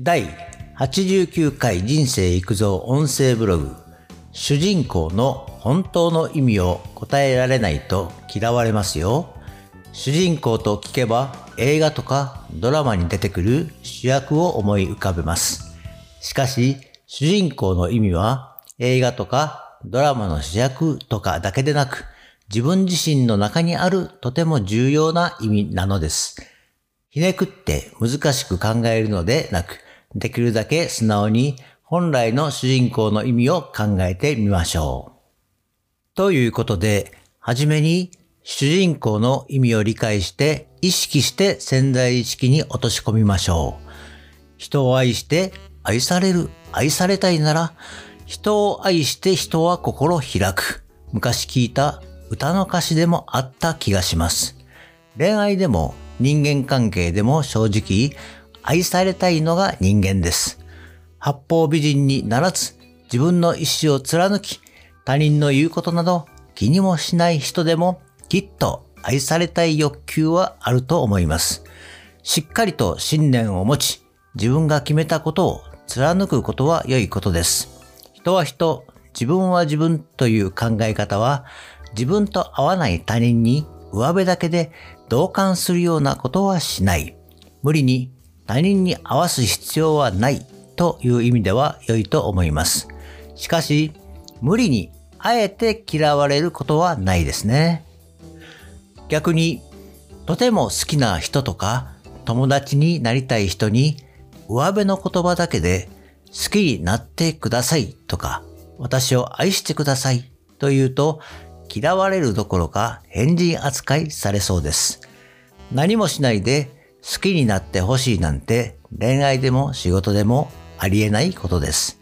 第89回人生育造音声ブログ主人公の本当の意味を答えられないと嫌われますよ。主人公と聞けば映画とかドラマに出てくる主役を思い浮かべます。しかし主人公の意味は映画とかドラマの主役とかだけでなく自分自身の中にあるとても重要な意味なのです。ひねくって難しく考えるのでなく、できるだけ素直に本来の主人公の意味を考えてみましょう。ということで、はじめに主人公の意味を理解して意識して潜在意識に落とし込みましょう。人を愛して愛される、愛されたいなら、人を愛して人は心開く。昔聞いた歌の歌詞でもあった気がします。恋愛でも人間関係でも正直愛されたいのが人間です。八方美人にならず自分の意志を貫き他人の言うことなど気にもしない人でもきっと愛されたい欲求はあると思います。しっかりと信念を持ち自分が決めたことを貫くことは良いことです。人は人、自分は自分という考え方は自分と合わない他人に上辺だけで同感するようなことはしない。無理に他人に合わす必要はないという意味では良いと思います。しかし、無理にあえて嫌われることはないですね。逆に、とても好きな人とか友達になりたい人に上辺の言葉だけで好きになってくださいとか私を愛してくださいと言うと嫌われるどころか変人扱いされそうです。何もしないで好きになってほしいなんて恋愛でも仕事でもありえないことです。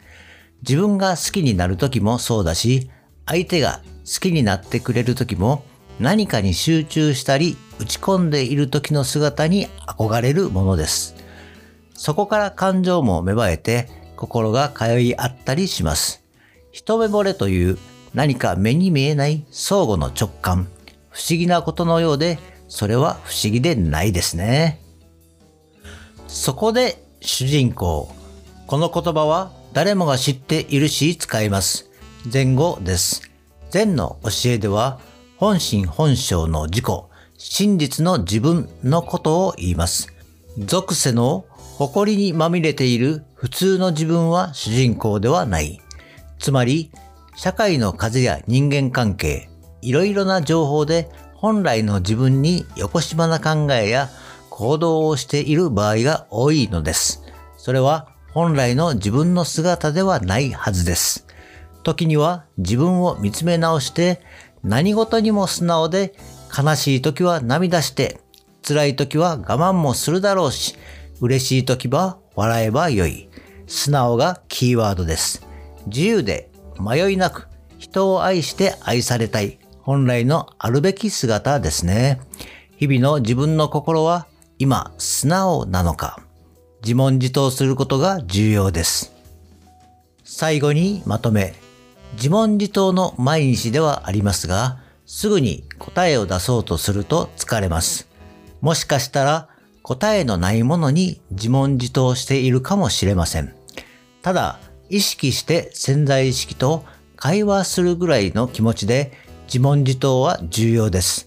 自分が好きになる時もそうだし、相手が好きになってくれる時も何かに集中したり打ち込んでいる時の姿に憧れるものです。そこから感情も芽生えて心が通い合ったりします。一目惚れという何か目に見えない相互の直感。不思議なことのようで、それは不思議でないですね。そこで主人公。この言葉は誰もが知っているし使います。前後です。禅の教えでは本心本性の自己、真実の自分のことを言います。属性の誇りにまみれている普通の自分は主人公ではない。つまり、社会の風や人間関係、いろいろな情報で本来の自分に横島な考えや行動をしている場合が多いのです。それは本来の自分の姿ではないはずです。時には自分を見つめ直して何事にも素直で悲しい時は涙して辛い時は我慢もするだろうし嬉しい時は笑えばよい。素直がキーワードです。自由で迷いなく人を愛して愛されたい本来のあるべき姿ですね。日々の自分の心は今素直なのか自問自答することが重要です。最後にまとめ。自問自答の毎日ではありますが、すぐに答えを出そうとすると疲れます。もしかしたら答えのないものに自問自答しているかもしれません。ただ、意識して潜在意識と会話するぐらいの気持ちで自問自答は重要です。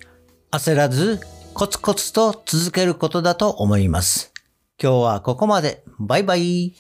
焦らずコツコツと続けることだと思います。今日はここまで。バイバイ。